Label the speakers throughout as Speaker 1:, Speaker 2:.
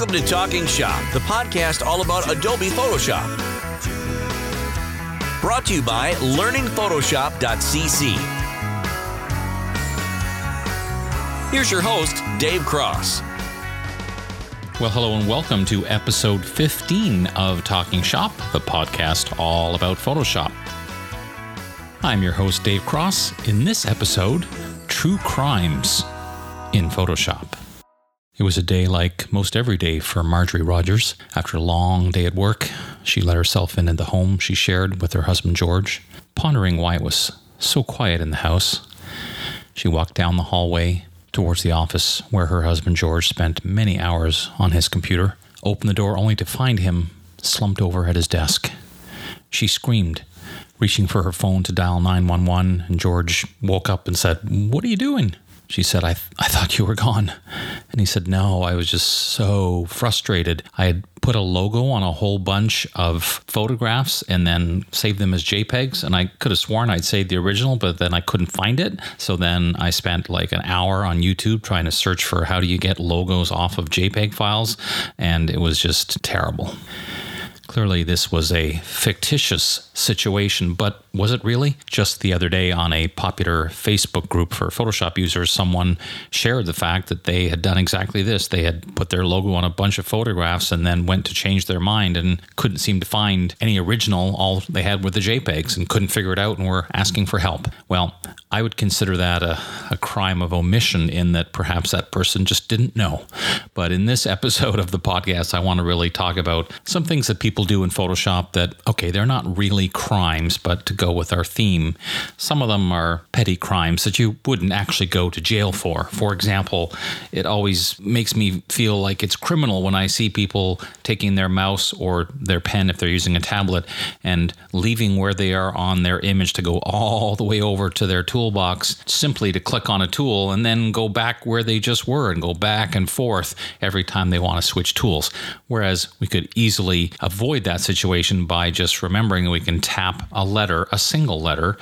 Speaker 1: Welcome to Talking Shop, the podcast all about Adobe Photoshop. Brought to you by learningphotoshop.cc. Here's your host, Dave Cross.
Speaker 2: Well, hello and welcome to episode 15 of Talking Shop, the podcast all about Photoshop. I'm your host, Dave Cross. In this episode, True Crimes in Photoshop. It was a day like most every day for Marjorie Rogers. After a long day at work, she let herself in at the home she shared with her husband George, pondering why it was so quiet in the house. She walked down the hallway towards the office where her husband George spent many hours on his computer, opened the door only to find him slumped over at his desk. She screamed, reaching for her phone to dial 911, and George woke up and said, What are you doing? She said, I, th- I thought you were gone. And he said, No, I was just so frustrated. I had put a logo on a whole bunch of photographs and then saved them as JPEGs. And I could have sworn I'd saved the original, but then I couldn't find it. So then I spent like an hour on YouTube trying to search for how do you get logos off of JPEG files. And it was just terrible. Clearly, this was a fictitious situation, but was it really? Just the other day on a popular Facebook group for Photoshop users, someone shared the fact that they had done exactly this. They had put their logo on a bunch of photographs and then went to change their mind and couldn't seem to find any original. All they had were the JPEGs and couldn't figure it out and were asking for help. Well, I would consider that a, a crime of omission in that perhaps that person just didn't know. But in this episode of the podcast, I want to really talk about some things that people do in Photoshop that, okay, they're not really crimes, but to go with our theme, some of them are petty crimes that you wouldn't actually go to jail for. For example, it always makes me feel like it's criminal when I see people taking their mouse or their pen if they're using a tablet and leaving where they are on their image to go all the way over to their toolbox simply to click on a tool and then go back where they just were and go back and forth every time they want to switch tools. Whereas we could easily avoid that situation by just remembering we can tap a letter, a single letter,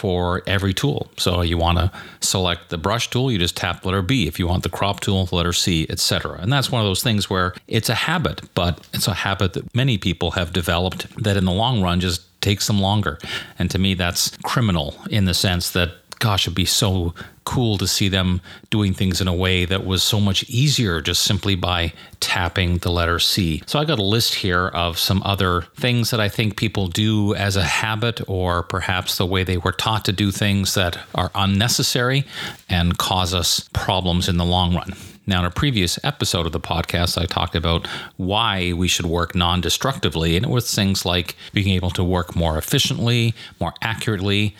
Speaker 2: for every tool. So you want to select the brush tool, you just tap letter B. If you want the crop tool, letter C, etc. And that's one of those things where it's a habit, but it's a habit that many people have developed that in the long run just takes them longer. And to me, that's criminal in the sense that gosh, it'd be so cool to see them doing things in a way that was so much easier just simply by tapping the letter C. So I got a list here of some other things that I think people do as a habit or perhaps the way they were taught to do things that are unnecessary and cause us problems in the long run. Now, in a previous episode of the podcast, I talked about why we should work non destructively, and it was things like being able to work more efficiently, more accurately,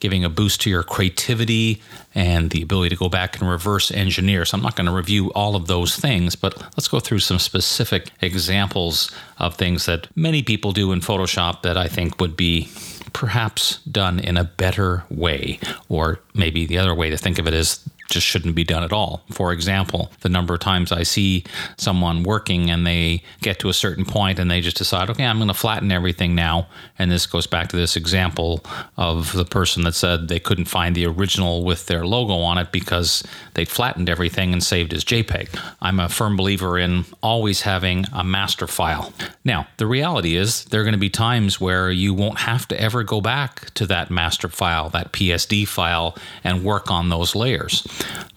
Speaker 2: giving a boost to your creativity, and the ability to go back and reverse engineer. So, I'm not going to review all of those things, but let's go through some specific examples of things that many people do in Photoshop that I think would be perhaps done in a better way. Or maybe the other way to think of it is just shouldn't be done at all. For example, the number of times I see someone working and they get to a certain point and they just decide, okay, I'm going to flatten everything now. And this goes back to this example of the person that said they couldn't find the original with their logo on it because they'd flattened everything and saved as JPEG. I'm a firm believer in always having a master file. Now, the reality is there are going to be times where you won't have to ever go back to that master file, that PSD file, and work on those layers.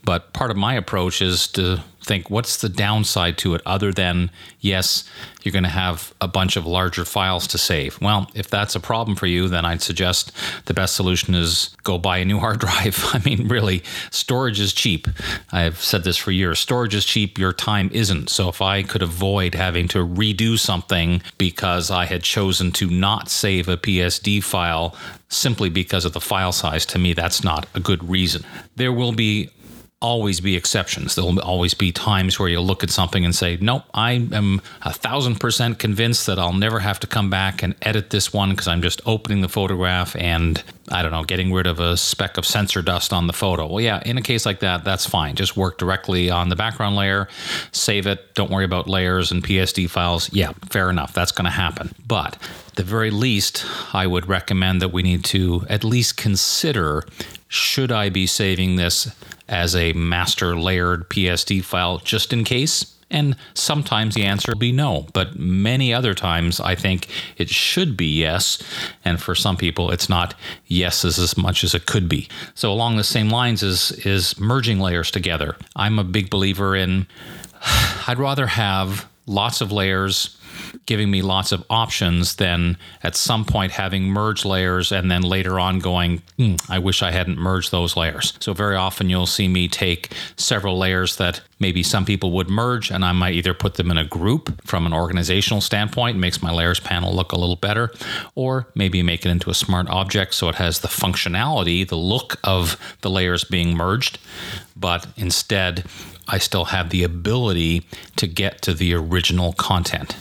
Speaker 2: But part of my approach is to think what's the downside to it other than, yes, you're going to have a bunch of larger files to save. Well, if that's a problem for you, then I'd suggest the best solution is go buy a new hard drive. I mean, really, storage is cheap. I've said this for years storage is cheap, your time isn't. So if I could avoid having to redo something because I had chosen to not save a PSD file simply because of the file size, to me, that's not a good reason. There will be always be exceptions. There'll always be times where you'll look at something and say, nope, I am a thousand percent convinced that I'll never have to come back and edit this one because I'm just opening the photograph and I don't know, getting rid of a speck of sensor dust on the photo. Well, yeah, in a case like that, that's fine. Just work directly on the background layer, save it. Don't worry about layers and PSD files. Yeah, fair enough. That's going to happen. But the very least, I would recommend that we need to at least consider should I be saving this as a master layered PSD file just in case? And sometimes the answer will be no, but many other times I think it should be yes. And for some people, it's not yeses as much as it could be. So along the same lines is is merging layers together. I'm a big believer in I'd rather have lots of layers giving me lots of options than at some point having merge layers and then later on going, hmm, I wish I hadn't merged those layers. So, very often you'll see me take several layers that maybe some people would merge, and I might either put them in a group from an organizational standpoint, makes my layers panel look a little better, or maybe make it into a smart object so it has the functionality, the look of the layers being merged, but instead, I still have the ability to get to the original content.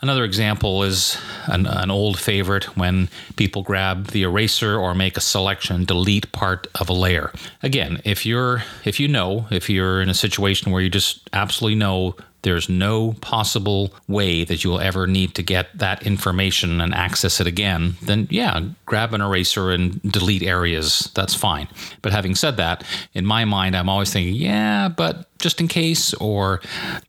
Speaker 2: Another example is an, an, old favorite when people grab the eraser or make a selection, delete part of a layer. Again, if you're if you know, if you're in a situation where you just absolutely know there's no possible way that you will ever need to get that information and access it again, then yeah, grab an eraser and delete areas. That's fine. But having said that, in my mind, I'm always thinking, yeah, but just in case, or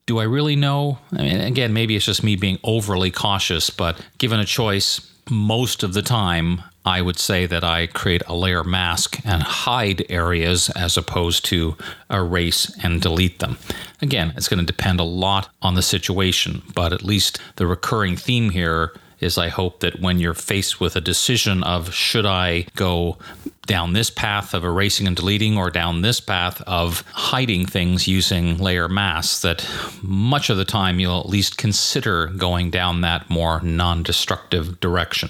Speaker 2: do I really know? I mean, again, maybe it's just me being overly cautious, but given a choice, most of the time, I would say that I create a layer mask and hide areas as opposed to erase and delete them. Again, it's going to depend a lot on the situation, but at least the recurring theme here is I hope that when you're faced with a decision of should I go down this path of erasing and deleting or down this path of hiding things using layer masks, that much of the time you'll at least consider going down that more non destructive direction.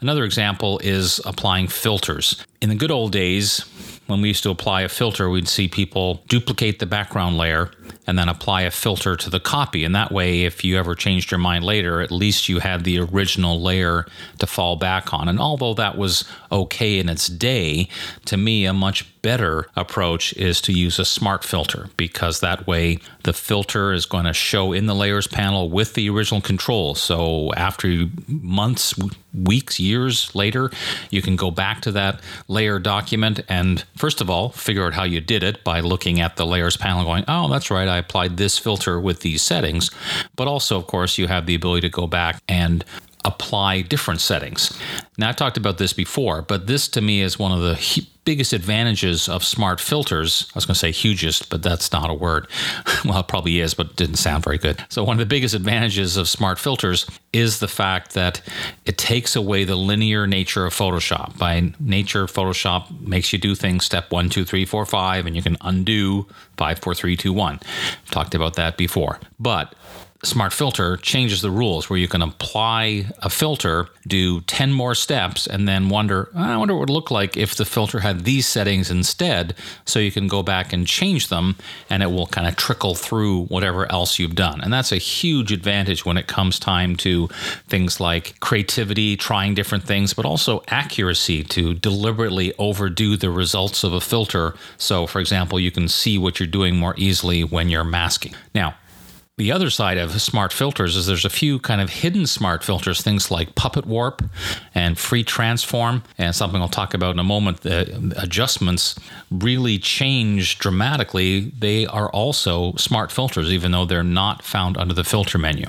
Speaker 2: Another example is applying filters. In the good old days, when we used to apply a filter, we'd see people duplicate the background layer and then apply a filter to the copy. And that way, if you ever changed your mind later, at least you had the original layer to fall back on. And although that was okay in its day, to me, a much better approach is to use a smart filter because that way the filter is going to show in the layers panel with the original control. So after months, weeks, years later, you can go back to that layer document and first of all, figure out how you did it by looking at the layers panel going, oh, that's right, I applied this filter with these settings. But also, of course, you have the ability to go back and apply different settings. Now, I've talked about this before, but this to me is one of the he- biggest advantages of smart filters. I was going to say hugest, but that's not a word. well, it probably is, but it didn't sound very good. So, one of the biggest advantages of smart filters is the fact that it takes away the linear nature of Photoshop. By nature, Photoshop makes you do things step one, two, three, four, five, and you can undo five, four, three, two, one. Talked about that before. But Smart Filter changes the rules where you can apply a filter, do 10 more steps, and then wonder, ah, I wonder what it would look like if the filter had these settings instead. So you can go back and change them and it will kind of trickle through whatever else you've done. And that's a huge advantage when it comes time to things like creativity, trying different things, but also accuracy to deliberately overdo the results of a filter. So, for example, you can see what you're doing more easily when you're masking. Now, the other side of smart filters is there's a few kind of hidden smart filters, things like Puppet Warp and Free Transform, and something I'll talk about in a moment. The adjustments really change dramatically. They are also smart filters, even though they're not found under the filter menu.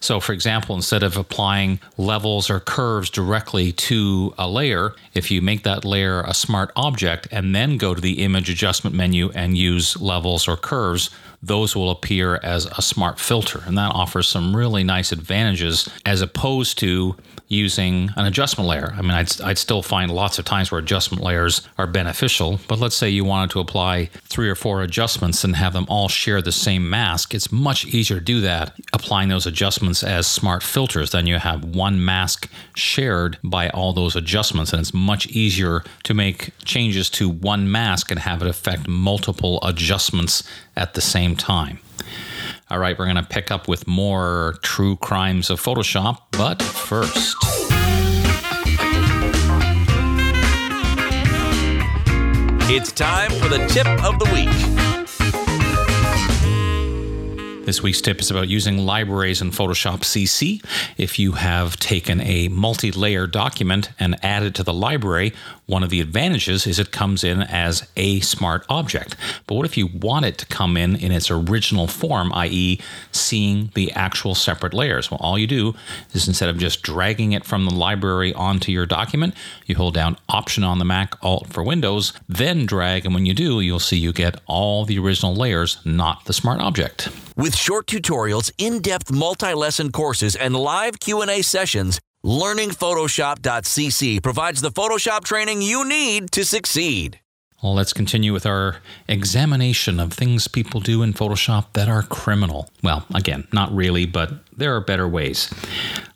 Speaker 2: So, for example, instead of applying levels or curves directly to a layer, if you make that layer a smart object and then go to the image adjustment menu and use levels or curves, those will appear as a smart filter. And that offers some really nice advantages as opposed to using an adjustment layer. I mean, I'd, I'd still find lots of times where adjustment layers are beneficial, but let's say you wanted to apply three or four adjustments and have them all share the same mask. It's much easier to do that applying those adjustments as smart filters. Then you have one mask shared by all those adjustments, and it's much easier to make changes to one mask and have it affect multiple adjustments at the same time. All right, we're going to pick up with more true crimes of Photoshop, but first.
Speaker 1: It's time for the tip of the week.
Speaker 2: This week's tip is about using libraries in Photoshop CC. If you have taken a multi layer document and added to the library, one of the advantages is it comes in as a smart object. But what if you want it to come in in its original form, i.e., seeing the actual separate layers? Well, all you do is instead of just dragging it from the library onto your document, you hold down Option on the Mac, Alt for Windows, then drag, and when you do, you'll see you get all the original layers, not the smart object.
Speaker 1: With short tutorials, in-depth multi-lesson courses, and live Q&A sessions, learningphotoshop.cc provides the Photoshop training you need to succeed.
Speaker 2: Let's continue with our examination of things people do in Photoshop that are criminal. Well, again, not really, but there are better ways.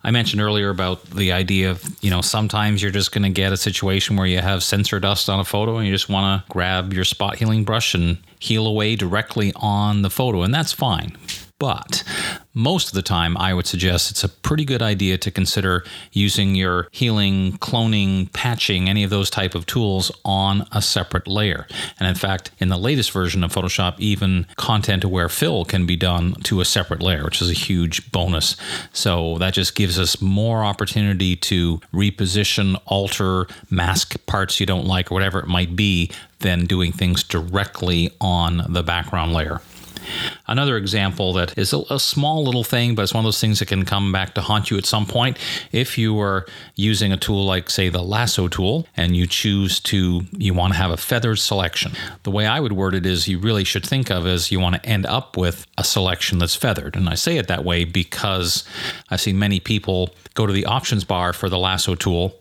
Speaker 2: I mentioned earlier about the idea of, you know, sometimes you're just going to get a situation where you have sensor dust on a photo and you just want to grab your spot healing brush and heal away directly on the photo, and that's fine. But most of the time, I would suggest it's a pretty good idea to consider using your healing, cloning, patching, any of those type of tools on a separate layer. And in fact, in the latest version of Photoshop, even content aware fill can be done to a separate layer, which is a huge bonus. So that just gives us more opportunity to reposition, alter, mask parts you don't like, or whatever it might be, than doing things directly on the background layer. Another example that is a, a, small little thing, but it's one of those things that can come back to haunt you at some point. If you are using a tool like, say, the lasso tool, and you choose to, you want to have a feathered selection, the way I would word it is you really should think of as you want to end up with a selection that's feathered. And I say it that way because I've seen many people go to the options bar for the lasso tool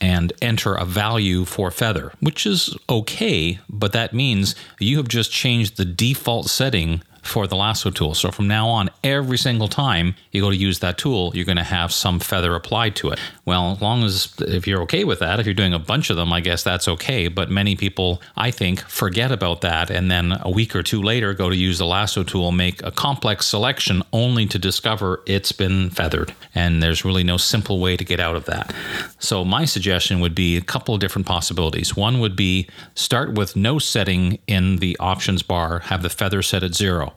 Speaker 2: and enter a value for feather, which is okay, but that means you have just changed the default setting for the lasso tool. So from now on, every single time you go to use that tool, you're going to have some feather applied to it. Well, as long as if you're okay with that, if you're doing a bunch of them, I guess that's okay. But many people, I think, forget about that and then a week or two later go to use the lasso tool, make a complex selection only to discover it's been feathered. And there's really no simple way to get out of that. So my suggestion would be a couple of different possibilities. One would be start with no setting in the options bar, have the feather set at zero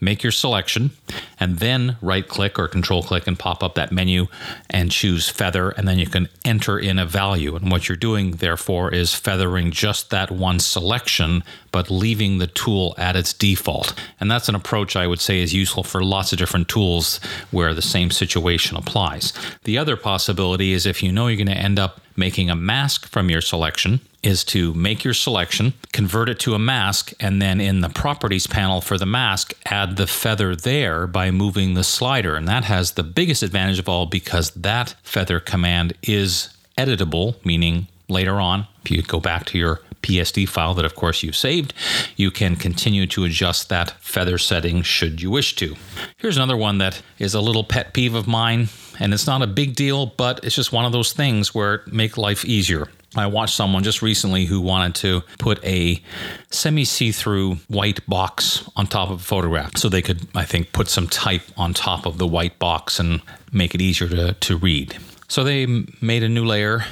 Speaker 2: make your selection, and then right click or control click and pop up that menu and choose feather. And then you can enter in a value. And what you're doing, therefore, is feathering just that one selection, but leaving the tool at its default. And that's an approach I would say is useful for lots of different tools where the same situation applies. The other possibility is if you know you're going to end up making a mask from your selection is to make your selection, convert it to a mask, and then in the properties panel for the mask, add the feather there by moving the slider. And that has the biggest advantage of all because that feather command is editable, meaning later on, if you go back to your PSD file that, of course, you've saved, you can continue to adjust that feather setting should you wish to. Here's another one that is a little pet peeve of mine, and it's not a big deal, but it's just one of those things where make life easier. I watched someone just recently who wanted to put a semi see through white box on top of a photograph so they could, I think, put some type on top of the white box and make it easier to, to read. So they made a new layer,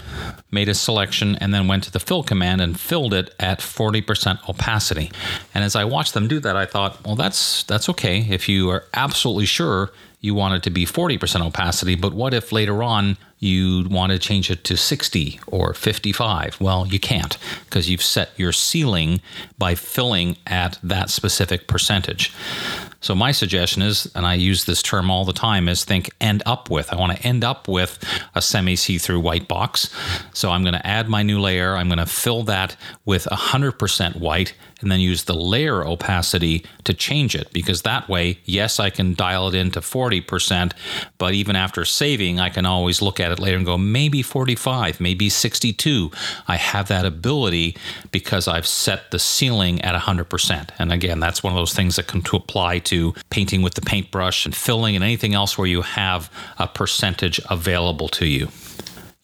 Speaker 2: made a selection, and then went to the fill command and filled it at 40% opacity. And as I watched them do that, I thought, well, that's that's okay if you are absolutely sure you want it to be 40% opacity, but what if later on you want to change it to 60 or 55? Well, you can't because you've set your ceiling by filling at that specific percentage. So my suggestion is, and I use this term all the time, is think end up with. I want to end up with a semi see-through white box. So I'm going to add my new layer. I'm going to fill that with 100% white and then use the layer opacity to change it because that way, yes, I can dial it into 40%, but even after saving, I can always look at it later and go, maybe 45, maybe 62. I have that ability because I've set the ceiling at 100%. And again, that's one of those things that can apply to painting with the paintbrush and filling and anything else where you have a percentage available to you.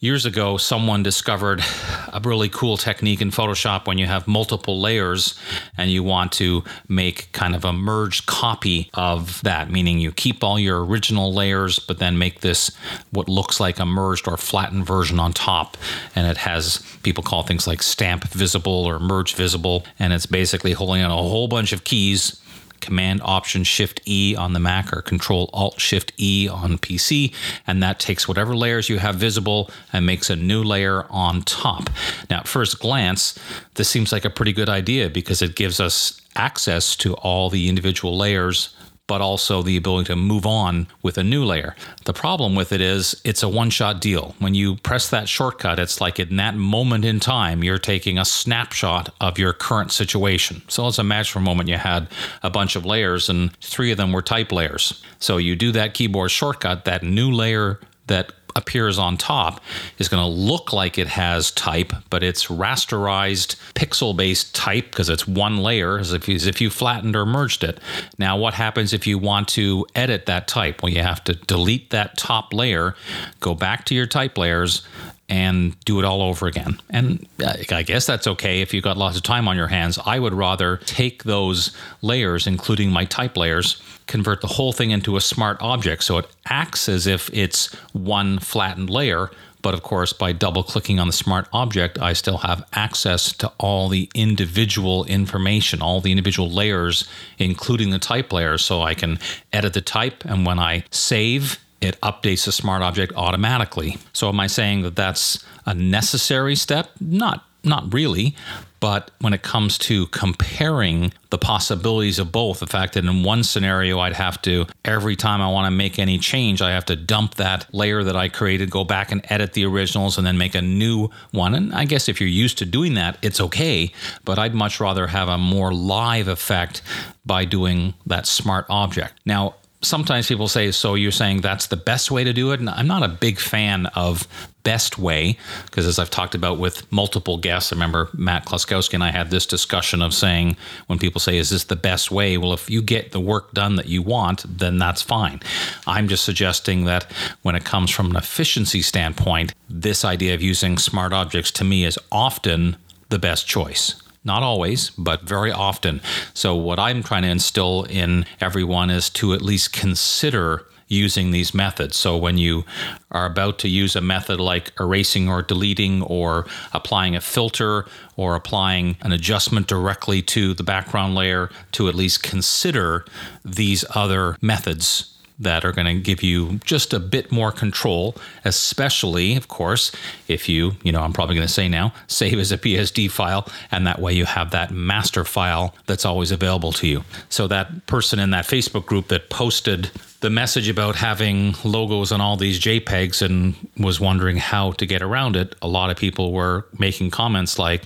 Speaker 2: Years ago, someone discovered a really cool technique in Photoshop when you have multiple layers and you want to make kind of a merged copy of that, meaning you keep all your original layers, but then make this what looks like a merged or flattened version on top. And it has people call things like stamp visible or merge visible. And it's basically holding on a whole bunch of keys Command Option Shift E on the Mac or Control Alt Shift E on PC, and that takes whatever layers you have visible and makes a new layer on top. Now, at first glance, this seems like a pretty good idea because it gives us access to all the individual layers but also the ability to move on with a new layer. The problem with it is it's a one shot deal. When you press that shortcut, it's like in that moment in time, you're taking a snapshot of your current situation. So let's imagine for a moment you had a bunch of layers and three of them were type layers. So you do that keyboard shortcut, that new layer that appears on top is going to look like it has type, but it's rasterized pixel based type because it's one layer as if, as if you flattened or merged it. Now, what happens if you want to edit that type? Well, you have to delete that top layer, go back to your type layers, and do it all over again. And uh, I guess that's okay if you've got lots of time on your hands. I would rather take those layers, including my type layers, convert the whole thing into a smart object so it acts as if it's one flattened layer. But of course, by double clicking on the smart object, I still have access to all the individual information, all the individual layers, including the type layers. So I can edit the type, and when I save, it updates the smart object automatically. So am I saying that that's a necessary step? Not not really. But when it comes to comparing the possibilities of both, the fact that in one scenario I'd have to, every time I want to make any change, I have to dump that layer that I created, go back and edit the originals, and then make a new one. And I guess if you're used to doing that, it's okay. But I'd much rather have a more live effect by doing that smart object. Now, sometimes people say, so you're saying that's the best way to do it? And I'm not a big fan of best way because as I've talked about with multiple guests, I remember Matt Kloskowski and I had this discussion of saying when people say, is this the best way? Well, if you get the work done that you want, then that's fine. I'm just suggesting that when it comes from an efficiency standpoint, this idea of using smart objects to me is often the best choice. Not always, but very often. So, what I'm trying to instill in everyone is to at least consider using these methods. So when you are about to use a method like erasing or deleting or applying a filter or applying an adjustment directly to the background layer, to at least consider these other methods that are going to give you just a bit more control, especially, of course, if you, you know, I'm probably going to say now, save as a PSD file, and that way you have that master file that's always available to you. So that person in that Facebook group that posted the message about having logos on all these JPEGs and was wondering how to get around it, a lot of people were making comments like,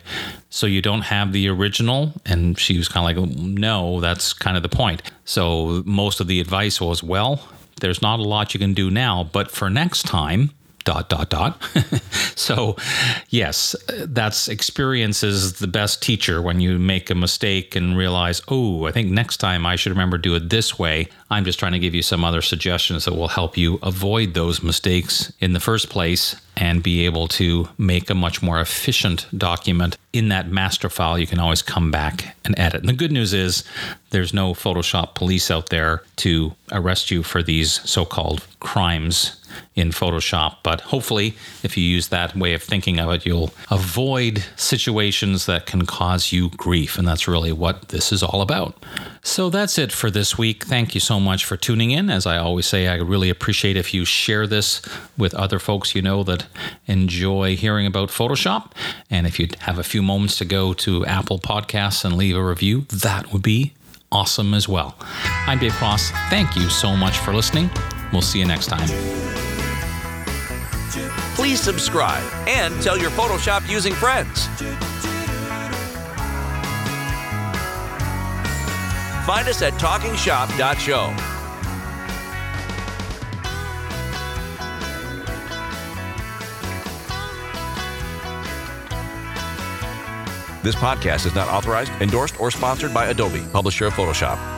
Speaker 2: So you don't have the original? And she was kind of like, No, that's kind of the point. So most of the advice was, Well, there's not a lot you can do now, but for next time, dot dot dot. So yes that's experience is the best teacher when you make a mistake and realize oh i think next time i should remember do it this way. I'm just trying to give you some other suggestions that will help you avoid those mistakes in the first place and be able to make a much more efficient document. In that master file you can always come back and edit. And the good news is there's no photoshop police out there to arrest you for these so-called crimes in Photoshop. But hopefully, if you use that way of thinking of it, you'll avoid situations that can cause you grief. And that's really what this is all about. So that's it for this week. Thank you so much for tuning in. As I always say, I really appreciate if you share this with other folks you know that enjoy hearing about Photoshop. And if you have a few moments to go to Apple Podcasts and leave a review, that would be awesome as well. I'm Dave Cross. Thank you so much for listening. We'll see you next time.
Speaker 1: Please subscribe and tell your Photoshop using friends. Find us at talkingshop.show. This podcast is not authorized, endorsed, or sponsored by Adobe, publisher of Photoshop.